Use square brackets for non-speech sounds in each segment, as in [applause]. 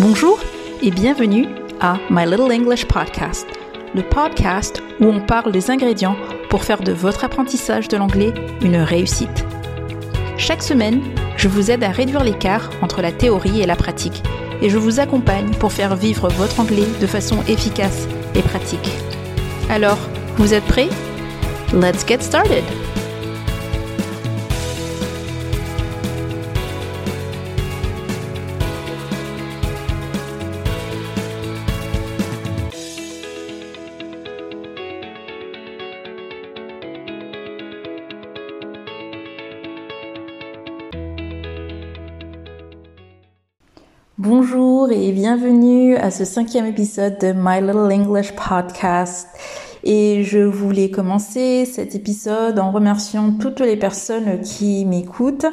Bonjour et bienvenue à My Little English Podcast, le podcast où on parle des ingrédients pour faire de votre apprentissage de l'anglais une réussite. Chaque semaine, je vous aide à réduire l'écart entre la théorie et la pratique et je vous accompagne pour faire vivre votre anglais de façon efficace et pratique. Alors, vous êtes prêts? Let's get started! À ce cinquième épisode de My Little English Podcast. Et je voulais commencer cet épisode en remerciant toutes les personnes qui m'écoutent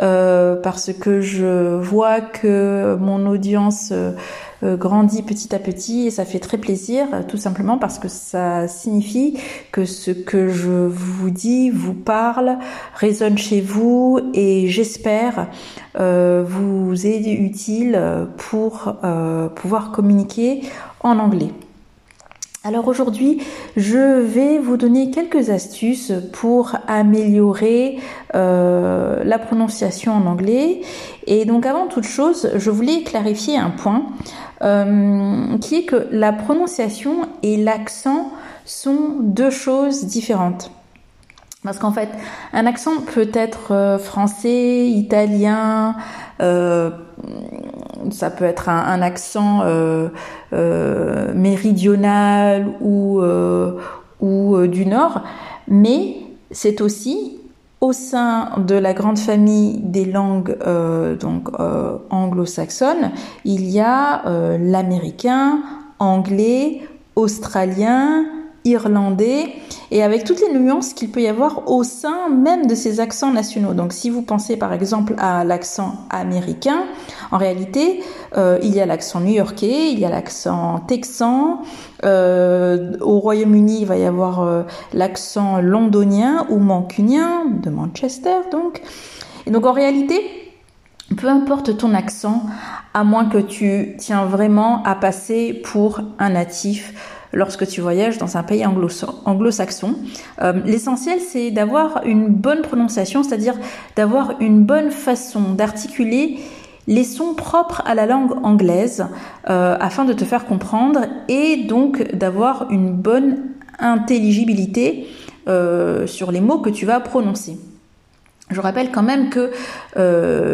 euh, parce que je vois que mon audience euh, grandit petit à petit et ça fait très plaisir tout simplement parce que ça signifie que ce que je vous dis vous parle, résonne chez vous et j'espère euh, vous est utile pour pouvoir communiquer en anglais. Alors aujourd'hui, je vais vous donner quelques astuces pour améliorer euh, la prononciation en anglais. Et donc avant toute chose, je voulais clarifier un point euh, qui est que la prononciation et l'accent sont deux choses différentes. Parce qu'en fait, un accent peut être euh, français, italien, ça peut être un, accent euh, euh, méridional ou, euh, ou du nord, mais c'est aussi au sein de la grande famille des langues donc anglo-saxonnes, il y a l'américain, anglais, australien, irlandais et avec toutes les nuances qu'il peut y avoir au sein même de ces accents nationaux. Donc si vous pensez par exemple à l'accent américain, en réalité euh, il y a l'accent new-yorkais, il y a l'accent texan, euh, au Royaume-Uni il va y avoir euh, l'accent londonien ou mancunien de Manchester donc. Donc en réalité peu importe ton accent, à moins que tu tiens vraiment à passer pour un natif lorsque tu voyages dans un pays anglo-saxon. Euh, l'essentiel, c'est d'avoir une bonne prononciation, c'est-à-dire d'avoir une bonne façon d'articuler les sons propres à la langue anglaise euh, afin de te faire comprendre et donc d'avoir une bonne intelligibilité euh, sur les mots que tu vas prononcer. Je rappelle quand même que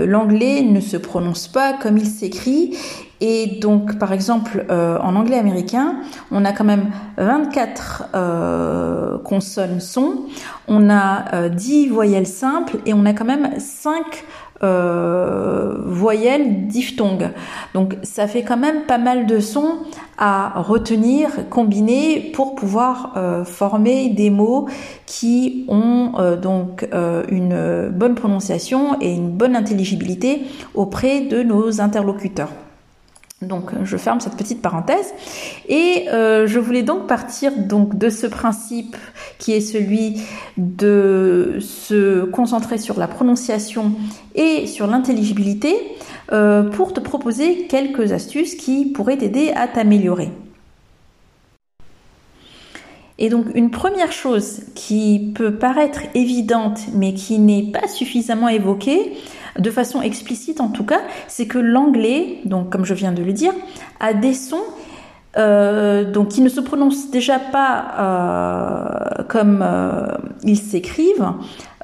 l'anglais ne se prononce pas comme il s'écrit et donc, par exemple, euh, en anglais américain, on a quand même 24 euh, consonnes sons, on a 10 euh, voyelles simples et on a quand même 5 voyelles diphtongues. Donc, ça fait quand même pas mal de sons à retenir, combiner pour pouvoir former des mots qui ont donc une bonne prononciation et une bonne intelligibilité auprès de nos interlocuteurs. Donc je ferme cette petite parenthèse et euh, je voulais donc partir donc de ce principe qui est celui de se concentrer sur la prononciation et sur l'intelligibilité euh, pour te proposer quelques astuces qui pourraient t'aider à t'améliorer. Et donc une première chose qui peut paraître évidente mais qui n'est pas suffisamment évoquée, de façon explicite en tout cas, c'est que l'anglais, donc comme je viens de le dire, a des sons euh, donc qui ne se prononcent déjà pas euh, comme euh, ils s'écrivent,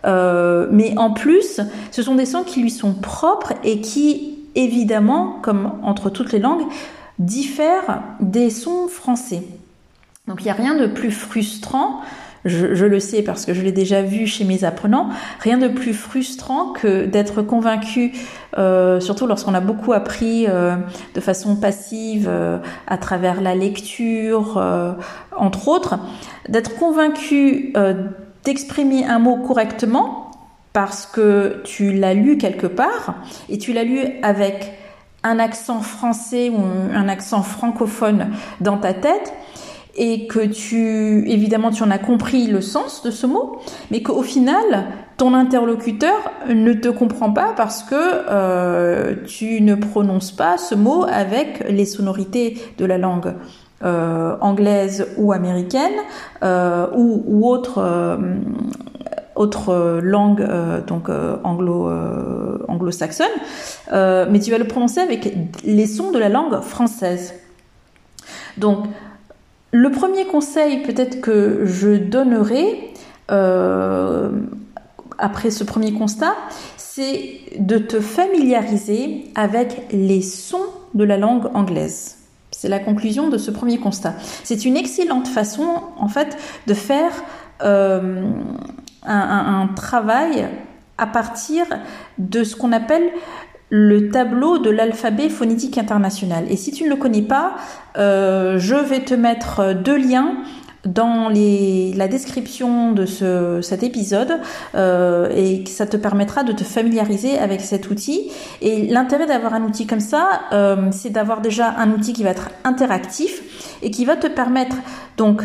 mais en plus, ce sont des sons qui lui sont propres et qui, évidemment, comme entre toutes les langues, diffèrent des sons français. Donc il n'y a rien de plus frustrant je, le sais parce que je l'ai déjà vu chez mes apprenants, rien de plus frustrant que d'être convaincu, euh, surtout lorsqu'on a beaucoup appris euh, de façon passive euh, à travers la lecture, entre autres, d'être convaincu d'exprimer un mot correctement parce que tu l'as lu quelque part et tu l'as lu avec un accent français ou un accent francophone dans ta tête et que tu, évidemment, tu en as compris le sens de ce mot, mais qu'au final, ton interlocuteur ne te comprend pas parce que euh, tu ne prononces pas ce mot avec les sonorités de la langue euh, anglaise ou américaine euh, ou, autre autre langue donc anglo anglo-saxonne, mais tu vas le prononcer avec les sons de la langue française. Donc le premier conseil peut-être que je donnerai après ce premier constat, c'est de te familiariser avec les sons de la langue anglaise. C'est la conclusion de ce premier constat. C'est une excellente façon, en fait, de faire euh, un, travail à partir de ce qu'on appelle le tableau de l'alphabet phonétique international. Et si tu ne le connais pas, euh, je vais te mettre deux liens dans la description de ce, cet épisode euh, et ça te permettra de te familiariser avec cet outil. Et l'intérêt d'avoir un outil comme ça, euh, c'est d'avoir déjà un outil qui va être interactif et qui va te permettre donc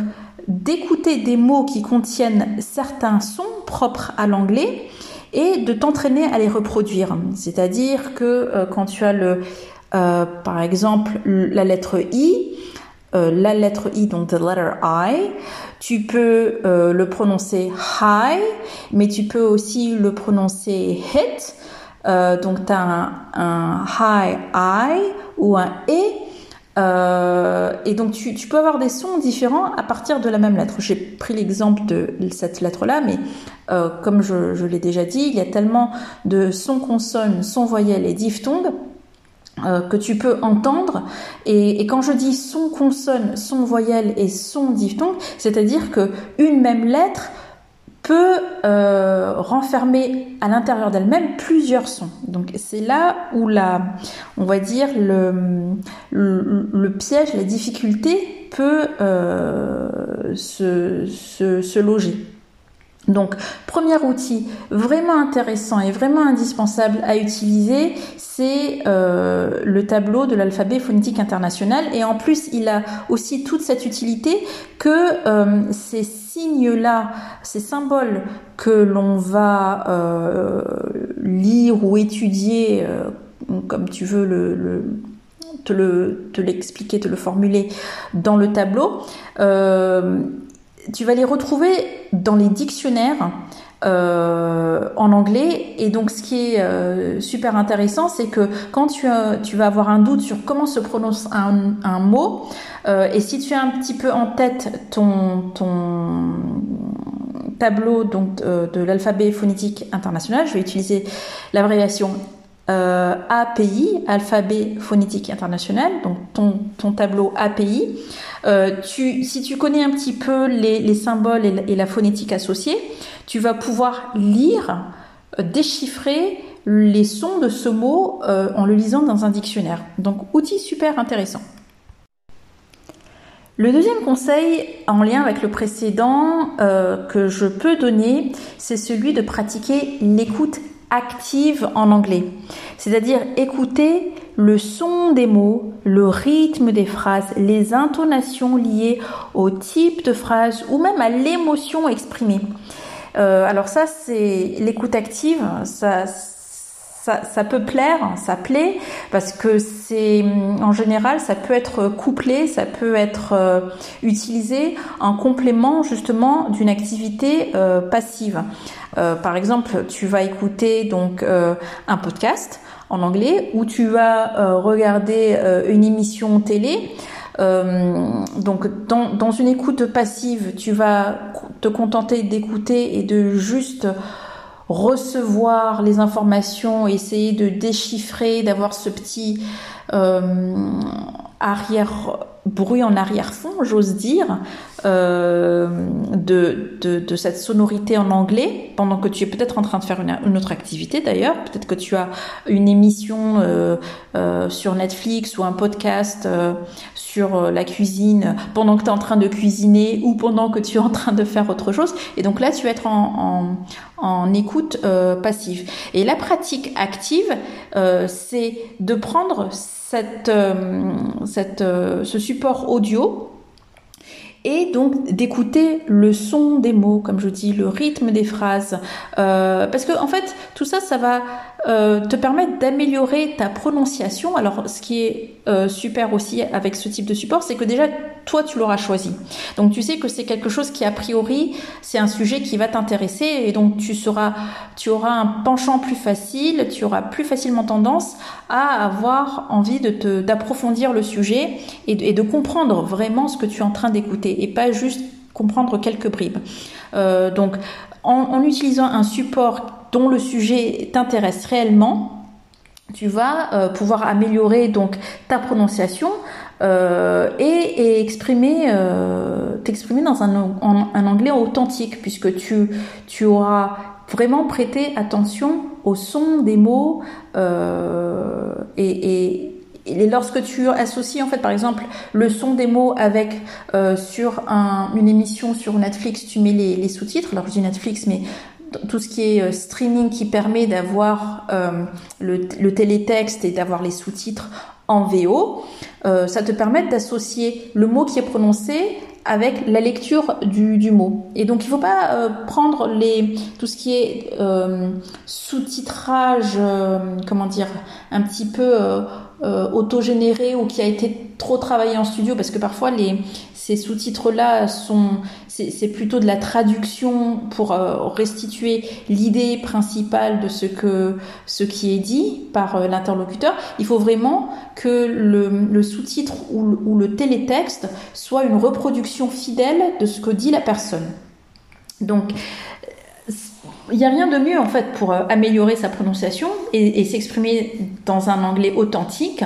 d'écouter des mots qui contiennent certains sons propres à l'anglais et de t'entraîner à les reproduire. C'est-à-dire que euh, quand tu as le, euh, par exemple, la lettre I, euh, la lettre I, donc the letter I. Tu peux le prononcer high, mais tu peux aussi le prononcer hit. Donc tu as un, un, high I ou un E. et donc tu, peux avoir des sons différents à partir de la même lettre. J'ai pris l'exemple de cette lettre-là, mais comme je, l'ai déjà dit, il y a tellement de sons consonnes, sons voyelles et diphtongues euh, que tu peux entendre. Et, quand je dis son consonne, son voyelle et son diphtongue, c'est-à-dire que une même lettre peut euh, renfermer à l'intérieur d'elle-même plusieurs sons. Donc c'est là où la, on va dire le, piège, la difficulté peut euh, se loger. Donc, premier outil vraiment intéressant et vraiment indispensable à utiliser, c'est euh, le tableau de l'alphabet phonétique international. Et en plus, il a aussi toute cette utilité que euh, ces signes-là, ces symboles que l'on va euh, lire ou étudier, comme tu veux te l'expliquer, te le formuler dans le tableau, tu vas les retrouver dans les dictionnaires euh, en anglais. Et donc, ce qui est euh, super intéressant, c'est que quand tu, tu, vas avoir un doute sur comment se prononce un, un mot, euh, et si tu as un petit peu en tête ton, ton tableau donc, de l'alphabet phonétique international, je vais utiliser l'abréviation euh, API, alphabet phonétique international, donc ton, tableau API. Euh, si tu connais un petit peu les, les symboles et la, phonétique associée, tu vas pouvoir lire, euh, déchiffrer les sons de ce mot en le lisant dans un dictionnaire. Donc outil super intéressant. Le deuxième conseil en lien avec le précédent que je peux donner, c'est celui de pratiquer l'écoute active en anglais, c'est-à-dire écouter le son des mots, le rythme des phrases, les intonations liées au type de phrase ou même à l'émotion exprimée. Euh, alors ça, c'est l'écoute active, ça, ça, ça, peut plaire, ça plaît, parce que c'est en général, ça peut être couplé, ça peut être euh, utilisé en complément justement d'une activité euh, passive. Euh, par exemple, tu vas écouter donc euh, un podcast en anglais ou tu vas euh, regarder une émission télé. donc dans, dans, une écoute passive, tu vas te contenter d'écouter et de juste recevoir les informations, essayer de déchiffrer, d'avoir ce petit arrière bruit en arrière-fond, j'ose dire, euh, de, de, de, cette sonorité en anglais, pendant que tu es peut-être en train de faire une, autre activité d'ailleurs, peut-être que tu as une émission euh, euh, sur Netflix ou un podcast euh, sur euh, la cuisine pendant que tu es en train de cuisiner ou pendant que tu es en train de faire autre chose. Et donc là, tu vas être en, en, en écoute euh, passive. Et la pratique active, c'est de prendre cette, cette, ce support audio et donc d'écouter le son des mots, comme je dis, le rythme des phrases, euh, parce que en fait tout ça, ça va euh, te permettre d'améliorer ta prononciation. Alors ce qui est euh, super aussi avec ce type de support, c'est que déjà toi tu l'auras choisi, donc tu sais que c'est quelque chose qui a priori c'est un sujet qui va t'intéresser et donc tu tu auras un penchant plus facile, tu auras plus facilement tendance à avoir envie de d'approfondir le sujet et et de comprendre vraiment ce que tu es en train d'écouter et pas juste comprendre quelques bribes. Euh, donc, en, utilisant un support dont le sujet t'intéresse réellement, tu vas euh, pouvoir améliorer donc ta prononciation euh, et, exprimer t'exprimer dans un, anglais authentique puisque tu tu auras vraiment prêté attention au son des mots et, et lorsque tu associes en fait par exemple le son des mots avec euh, sur un, une émission sur Netflix, tu mets les, les sous-titres. Alors je dis Netflix, mais tout ce qui est euh, streaming qui permet d'avoir euh, le, télétexte et d'avoir les sous-titres en VO, euh, ça te permet d'associer le mot qui est prononcé avec la lecture du, mot. Et donc il faut pas prendre les tout ce qui est sous-titrage, comment dire, un petit peu euh, autogénéré ou qui a été trop travaillé en studio parce que parfois les ces sous-titres-là sont c'est plutôt de la traduction pour euh, restituer l'idée principale de ce que ce qui est dit par euh, l'interlocuteur. Il faut vraiment que le, sous-titre ou, ou le télétexte soit une reproduction fidèle de ce que dit la personne. Donc il n'y a rien de mieux en fait pour euh, améliorer sa prononciation et, s'exprimer dans un anglais authentique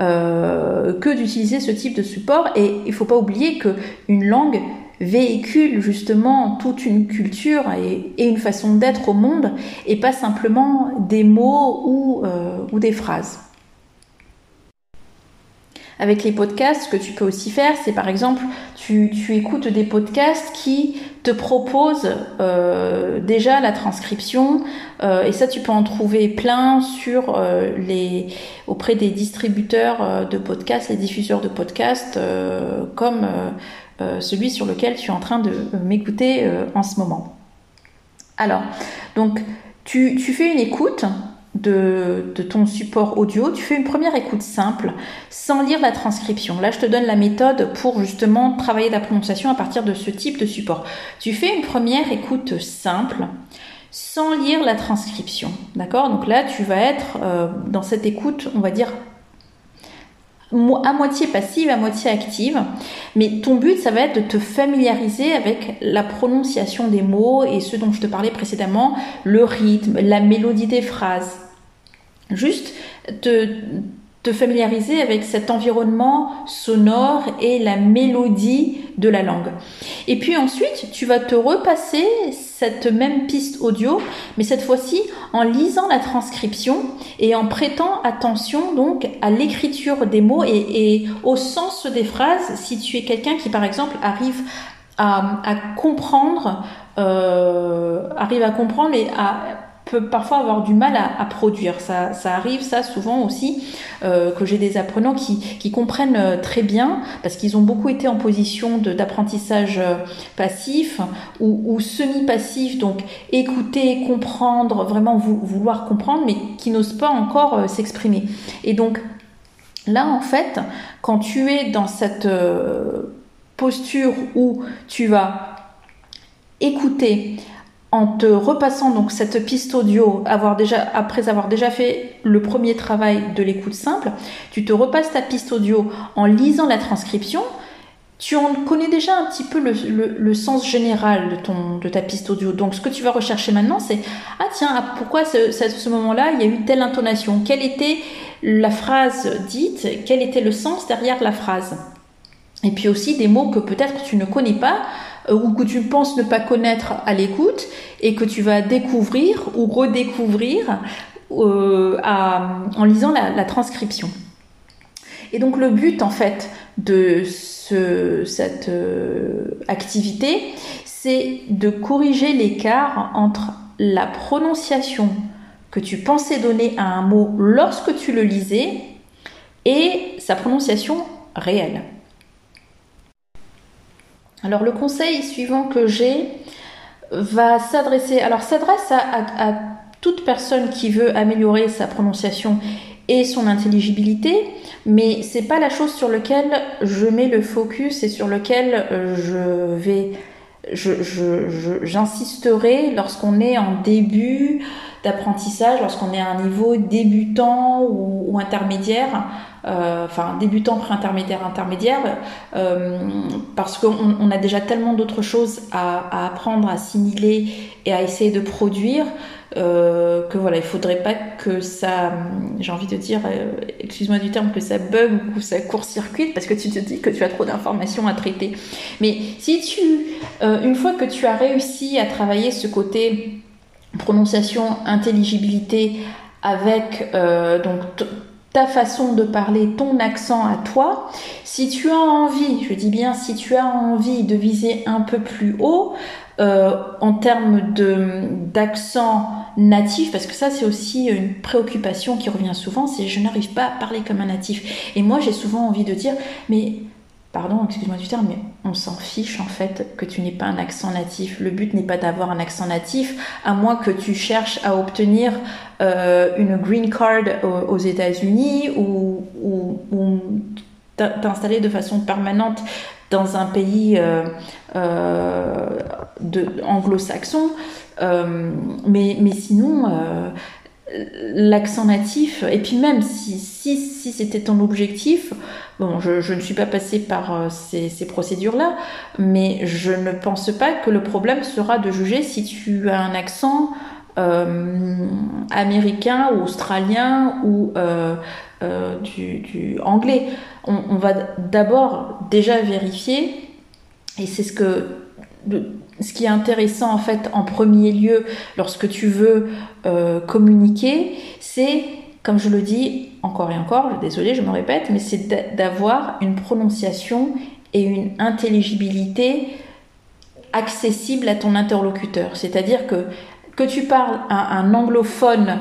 euh, que d'utiliser ce type de support. Et il ne faut pas oublier qu'une langue véhicule justement toute une culture et, une façon d'être au monde et pas simplement des mots ou, euh, ou des phrases. Avec les podcasts, ce que tu peux aussi faire, c'est par exemple, tu, tu, écoutes des podcasts qui te proposent euh, déjà la transcription, euh, et ça, tu peux en trouver plein sur euh, les auprès des distributeurs euh, de podcasts, les diffuseurs de podcasts, euh, comme euh, celui sur lequel tu es en train de m'écouter en ce moment. Alors, donc, tu, tu fais une écoute de, ton support audio, tu fais une première écoute simple sans lire la transcription. Là, je te donne la méthode pour justement travailler ta prononciation à partir de ce type de support. Tu fais une première écoute simple sans lire la transcription. D'accord? Donc là, tu vas être euh, dans cette écoute, on va dire, à moitié passive, à moitié active. Mais ton but, ça va être de te familiariser avec la prononciation des mots et ce dont je te parlais précédemment, le rythme, la mélodie des phrases. Juste te, te familiariser avec cet environnement sonore et la mélodie de la langue. Et puis ensuite, tu vas te repasser cette même piste audio, mais cette fois-ci en lisant la transcription et en prêtant attention donc à l'écriture des mots et, au sens des phrases. Si tu es quelqu'un qui par exemple arrive à, comprendre, euh, arrive à comprendre et à peut parfois avoir du mal à, produire. Ça, arrive, ça souvent aussi, euh, que j'ai des apprenants qui, comprennent euh, très bien, parce qu'ils ont beaucoup été en position d'apprentissage euh, passif ou semi-passif, donc écouter, comprendre, vraiment vouloir comprendre, mais qui n'osent pas encore s'exprimer. Et donc là, en fait, quand tu es dans cette posture où tu vas écouter, en te repassant donc cette piste audio, avoir déjà, après avoir déjà fait le premier travail de l'écoute simple, tu te repasses ta piste audio en lisant la transcription. Tu en connais déjà un petit peu le, sens général de, ton, de ta piste audio. Donc ce que tu vas rechercher maintenant, c'est ah tiens, ah, pourquoi ce, ce moment-là il y a eu telle intonation? Quelle était la phrase dite? Quel était le sens derrière la phrase? Et puis aussi des mots que peut-être tu ne connais pas ou que tu penses ne pas connaître à l'écoute et que tu vas découvrir ou redécouvrir euh, en lisant la, transcription. Et donc le but en fait de cette euh, activité, c'est de corriger l'écart entre la prononciation que tu pensais donner à un mot lorsque tu le lisais et sa prononciation réelle. Alors le conseil suivant que j'ai va s'adresser, alors s'adresse à, toute personne qui veut améliorer sa prononciation et son intelligibilité, mais c'est pas la chose sur laquelle je mets le focus et sur lequel euh, je vais j'insisterai je, lorsqu'on est en début d'apprentissage, lorsqu'on est à un niveau débutant ou, intermédiaire, euh, enfin débutant, pré-intermédiaire, intermédiaire, euh, parce qu'on a déjà tellement d'autres choses à, apprendre, à assimiler et à essayer de produire. Euh, que voilà, il faudrait pas que ça, j'ai envie de dire, excuse-moi du terme, que ça bug ou ça court-circuite parce que tu te dis que tu as trop d'informations à traiter. Mais si tu, une fois que tu as réussi à travailler ce côté prononciation, intelligibilité avec euh, donc ta façon de parler, ton accent à toi. Si tu as envie, je dis bien si tu as envie de viser un peu plus haut euh, en termes d'accent natif, parce que ça c'est aussi une préoccupation qui revient souvent, c'est je n'arrive pas à parler comme un natif. Et moi j'ai souvent envie de dire mais pardon, excuse-moi du terme, mais on s'en fiche en fait que tu n'aies pas un accent natif. Le but n'est pas d'avoir un accent natif, à moins que tu cherches à obtenir euh, une green card aux, États-Unis ou, t'installer de façon permanente dans un pays euh, anglo-saxon. mais, mais sinon, l'accent natif, et puis même si, si, si c'était ton objectif, bon, je, ne suis pas passée par euh, ces, procédures-là, mais je ne pense pas que le problème sera de juger si tu as un accent euh, américain ou australien ou euh, euh du, anglais. On va d'abord déjà vérifier, et c'est ce que ce qui est intéressant en fait en premier lieu lorsque tu veux euh, communiquer, c'est, comme je le dis encore et encore, désolé je me répète, mais c'est d'avoir une prononciation et une intelligibilité accessible à ton interlocuteur. C'est-à-dire que que tu parles à un anglophone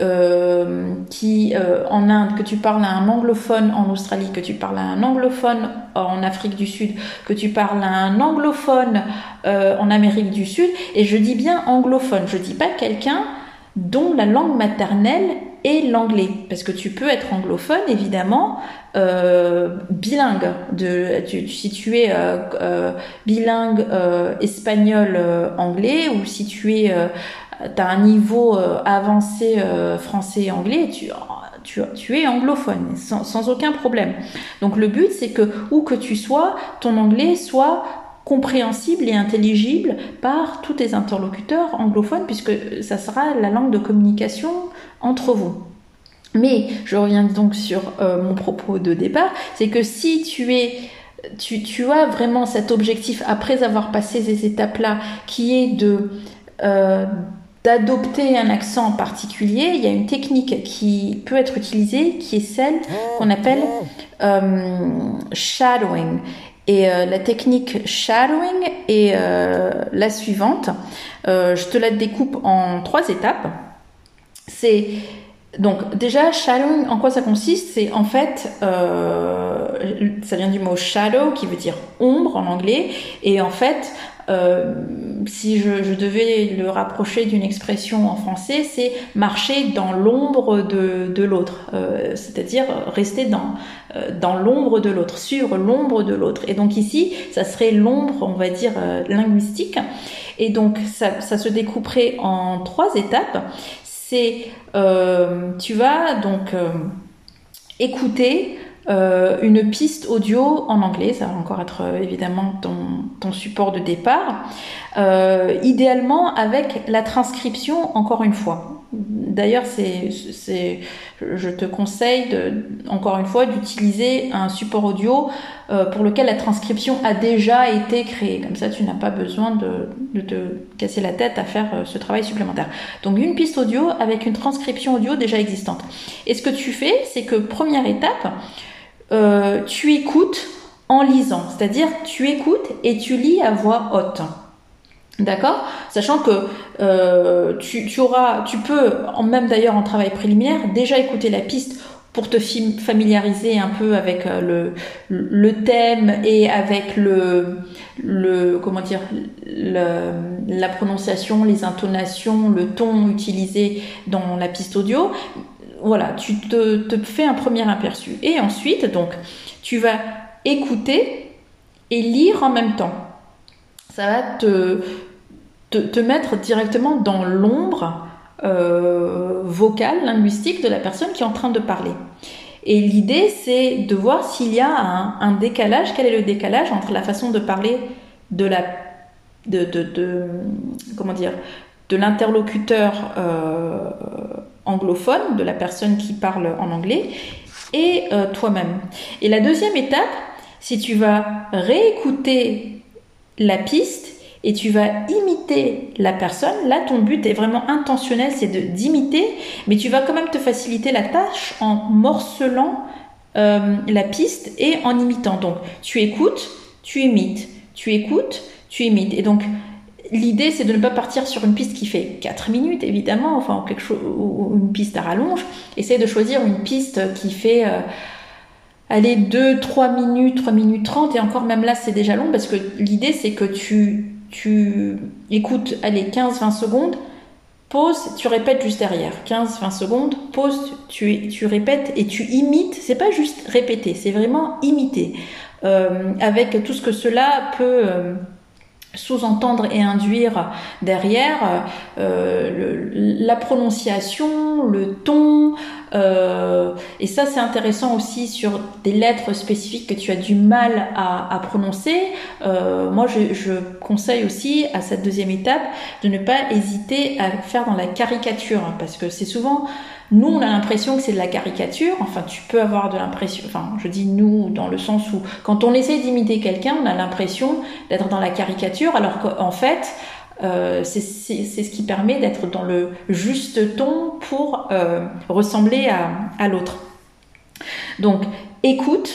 euh, qui euh, en Inde, que tu parles à un anglophone en Australie, que tu parles à un anglophone en Afrique du Sud, que tu parles à un anglophone euh, en Amérique du Sud, et je dis bien anglophone, je dis pas quelqu'un dont la langue maternelle est l'anglais, parce que tu peux être anglophone évidemment, bilingue, de, si tu es bilingue espagnol-anglais, ou si tu es tu as un niveau euh, avancé euh, français et anglais, tu, es anglophone sans, sans, aucun problème. Donc le but, c'est que où que tu sois, ton anglais soit compréhensible et intelligible par tous tes interlocuteurs anglophones, puisque ça sera la langue de communication entre vous. Mais je reviens donc sur euh, mon propos de départ, c'est que si tu es tu, as vraiment cet objectif après avoir passé ces étapes-là, qui est de d'adopter un accent particulier, il y a une technique qui peut être utilisée qui est celle qu'on appelle euh, shadowing. Et euh, la technique shadowing est euh, la suivante. je te la découpe en trois étapes. C'est donc déjà shadowing, en quoi ça consiste? C'est en fait, ça vient du mot shadow qui veut dire ombre en anglais, et en fait euh, si je, devais le rapprocher d'une expression en français, c'est marcher dans l'ombre de, l'autre, euh, c'est-à-dire rester dans, euh, dans l'ombre de l'autre, suivre l'ombre de l'autre. Et donc ici, ça serait l'ombre, on va dire, linguistique. Et donc ça, ça se découperait en trois étapes. C'est, tu vas donc écouter euh, une piste audio en anglais, ça va encore être euh, évidemment ton, ton, support de départ, euh, idéalement avec la transcription encore une fois. D'ailleurs, c'est, je te conseille de, encore une fois d'utiliser un support audio euh, pour lequel la transcription a déjà été créée. Comme ça, tu n'as pas besoin de, de te casser la tête à faire ce travail supplémentaire. Donc, une piste audio avec une transcription audio déjà existante. Et ce que tu fais, c'est que première étape, euh, tu écoutes en lisant, c'est-à-dire tu écoutes et tu lis à voix haute. D'accord? Sachant que euh, tu, auras, tu peux, même d'ailleurs en travail préliminaire, déjà écouter la piste pour te familiariser un peu avec le, le thème et avec le, le comment dire la prononciation, les intonations, le ton utilisé dans la piste audio. Voilà, tu te, fais un premier aperçu. Et ensuite, donc, tu vas écouter et lire en même temps. Ça va te, mettre directement dans l'ombre euh, vocale, linguistique de la personne qui est en train de parler. Et l'idée, c'est de voir s'il y a un, décalage, quel est le décalage entre la façon de parler de l'interlocuteur euh, anglophone, de la personne qui parle en anglais, et euh, toi-même. Et la deuxième étape, si tu vas réécouter la piste et tu vas imiter la personne. Là, ton but est vraiment intentionnel, c'est d'imiter, mais tu vas quand même te faciliter la tâche en morcelant euh, la piste et en imitant. Donc, tu écoutes, tu imites, tu écoutes, tu imites. Et donc, l'idée, c'est de ne pas partir sur une piste qui fait 4 minutes, évidemment, enfin, quelque chose, ou une piste à rallonge. Essaye de choisir une piste qui fait... Euh, allez, 2, 3 minutes, 3 minutes 30, et encore même là, c'est déjà long, parce que l'idée, c'est que tu écoutes, allez, 15-20 secondes, pause, tu répètes juste derrière. 15-20 secondes, pause, tu, tu répètes et tu imites. C'est pas juste répéter, c'est vraiment imiter. Euh, avec tout ce que cela peut euh, sous-entendre et induire derrière euh, la prononciation, le ton. Euh, et ça, c'est intéressant aussi sur des lettres spécifiques que tu as du mal à, prononcer. Euh, moi, je, je, conseille aussi à cette deuxième étape de ne pas hésiter à faire dans la caricature, hein, parce que c'est souvent nous, on a l'impression que c'est de la caricature. Enfin, tu peux avoir de l'impression. Enfin, je dis nous dans le sens où quand on essaie d'imiter quelqu'un, on a l'impression d'être dans la caricature, alors qu'en fait, euh, c'est ce qui permet d'être dans le juste ton pour euh, ressembler à, l'autre. Donc, écoute,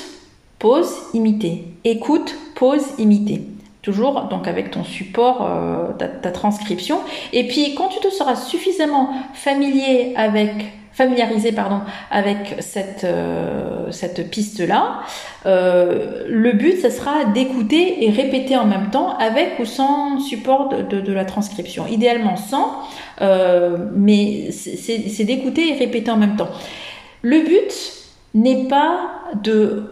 pause, imiter. Écoute, pause, imiter toujours donc avec ton support, euh, ta, transcription. Et puis quand tu te seras suffisamment familier avec familiarisé pardon, avec cette, euh, cette piste-là, euh, le but, ce sera d'écouter et répéter en même temps avec ou sans support de, de, la transcription. Idéalement sans, euh, mais c'est d'écouter et répéter en même temps. Le but n'est pas de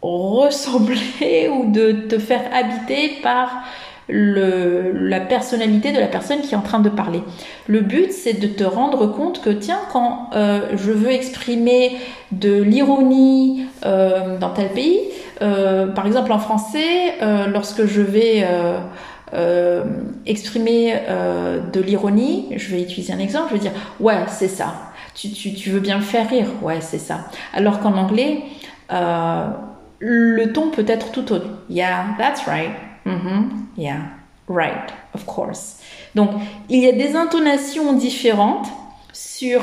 ressembler [laughs] ou de te faire habiter par la personnalité de la personne qui est en train de parler. Le but, c'est de te rendre compte que, tiens, quand euh, je veux exprimer de l'ironie euh, dans tel pays, euh, par exemple en français, lorsque je vais exprimer de l'ironie, je vais utiliser un exemple, je vais dire, ouais, c'est ça. Tu, tu, tu, veux bien me faire rire, ouais, c'est ça. Alors qu'en anglais, le ton peut être tout autre. Yeah, that's right. Mm-hmm. Yeah, right, of course. Donc, il y a des intonations différentes sur,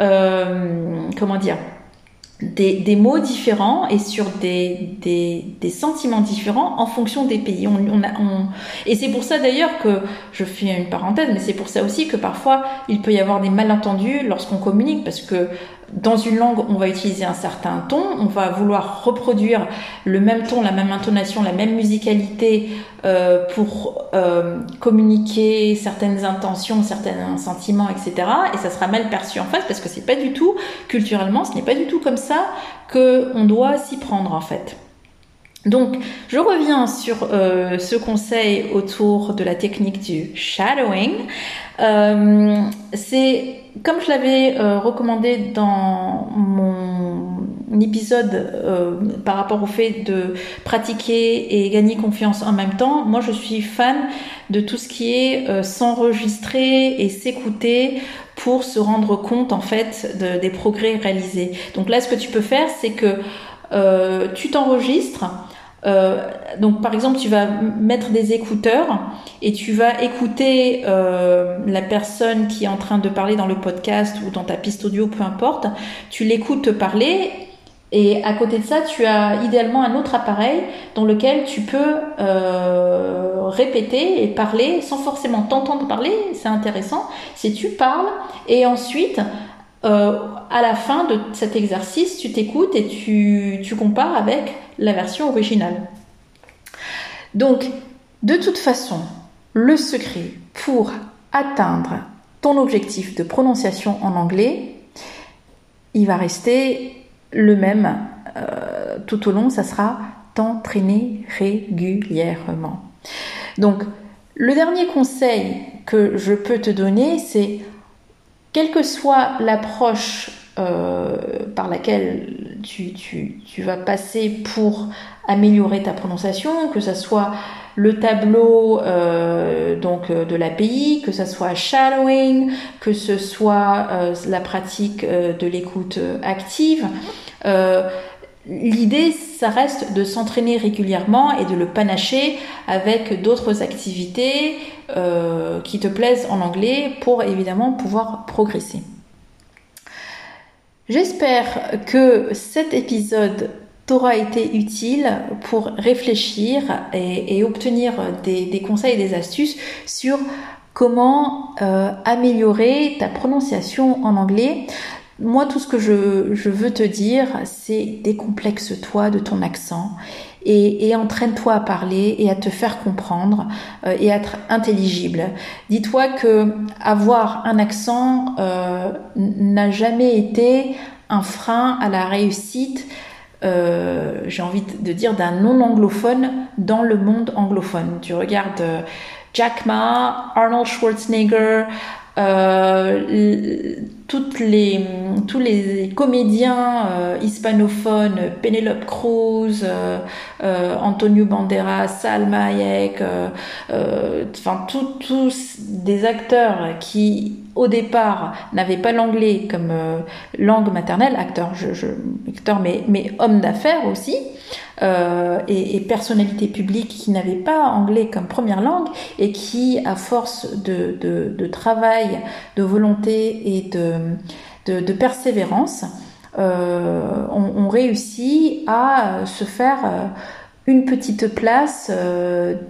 euh, comment dire, des, des, mots différents et sur des, des, des, sentiments différents en fonction des pays. On, on a, on... Et c'est pour ça d'ailleurs que, je fais une parenthèse, mais c'est pour ça aussi que parfois il peut y avoir des malentendus lorsqu'on communique, parce que dans une langue, on va utiliser un certain ton, on va vouloir reproduire le même ton, la même intonation, la même musicalité euh, pour euh, communiquer certaines intentions, certains sentiments, etc. Et ça sera mal perçu en face parce que c'est pas du tout culturellement, ce n'est pas du tout comme ça que on doit s'y prendre en fait. Donc, je reviens sur euh, ce conseil autour de la technique du shadowing. Euh, c'est comme je l'avais euh, recommandé dans mon épisode par rapport au fait de pratiquer et gagner confiance en même temps, moi je suis fan de tout ce qui est s'enregistrer et s'écouter pour se rendre compte en fait de, des progrès réalisés. Donc là ce que tu peux faire c'est que tu t'enregistres euh, donc par exemple, tu vas mettre des écouteurs et tu vas écouter euh, la personne qui est en train de parler dans le podcast ou dans ta piste audio, peu importe. Tu l'écoutes parler et à côté de ça, tu as idéalement un autre appareil dans lequel tu peux euh, répéter et parler sans forcément t'entendre parler. C'est intéressant. Si tu parles et ensuite euh, à la fin de cet exercice, tu t'écoutes et tu, compares avec la version originale. Donc, de toute façon, le secret pour atteindre ton objectif de prononciation en anglais, il va rester le même euh, tout au long, ça sera t'entraîner régulièrement. Donc, le dernier conseil que je peux te donner, c'est quelle que soit l'approche euh, par laquelle tu, vas passer pour améliorer ta prononciation, que ce soit le tableau euh, donc de l'API, que ce soit shadowing, que ce soit la pratique de l'écoute active. L'idée, ça reste de s'entraîner régulièrement et de le panacher avec d'autres activités euh, qui te plaisent en anglais pour évidemment pouvoir progresser. J'espère que cet épisode t'aura été utile pour réfléchir et, obtenir des, conseils et des astuces sur comment euh, améliorer ta prononciation en anglais. Moi, tout ce que je, veux te dire, c'est décomplexe-toi de ton accent et, entraîne-toi à parler et à te faire comprendre euh, et à être intelligible. Dis-toi que avoir un accent euh, n'a jamais été un frein à la réussite. Euh, j'ai envie de dire d'un non anglophone dans le monde anglophone. Tu regardes Jack Ma, Arnold Schwarzenegger, euh, toutes les, tous les comédiens euh, hispanophones, Penelope Cruz, euh, Antonio Banderas, Salma Hayek, enfin tous des acteurs qui au départ n'avaient pas l'anglais comme langue maternelle, acteurs, je, je mais, mais hommes d'affaires aussi, euh, et, personnalités publiques qui n'avaient pas anglais comme première langue et qui, à force de, travail, de volonté et de, de persévérance, euh, ont, réussi à se faire euh, une petite place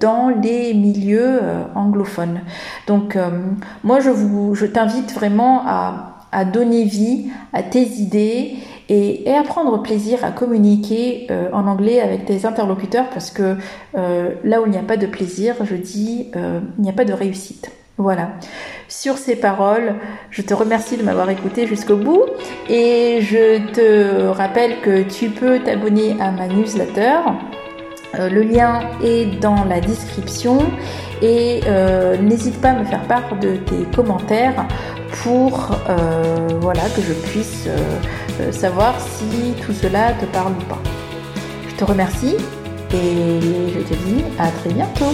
dans les milieux anglophones. Donc moi je vous je t'invite vraiment à, donner vie à tes idées et, à prendre plaisir à communiquer euh, en anglais avec tes interlocuteurs parce que euh, là où il n'y a pas de plaisir, je dis, euh, il n'y a pas de réussite. Voilà. Sur ces paroles, je te remercie de m'avoir écouté jusqu'au bout et je te rappelle que tu peux t'abonner à ma newsletter. le lien est dans la description et n'hésite pas à me faire part de tes commentaires pour voilà que je puisse euh, savoir si tout cela te parle ou pas. Je te remercie et je te dis à très bientôt.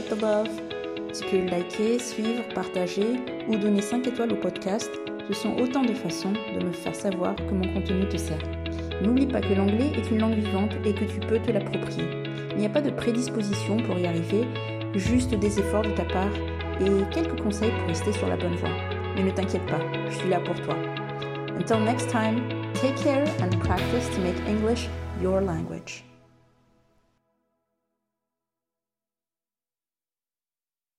Tu peux liker, suivre, partager ou donner 5 étoiles au podcast. Ce sont autant de façons de me faire savoir que mon contenu te sert. N'oublie pas que l'anglais est une langue vivante et que tu peux te l'approprier. Il n'y a pas de prédisposition pour y arriver, juste des efforts de ta part et quelques conseils pour rester sur la bonne voie. Mais ne t'inquiète pas, je suis là pour toi. Until next time, take care and practice to make English your language.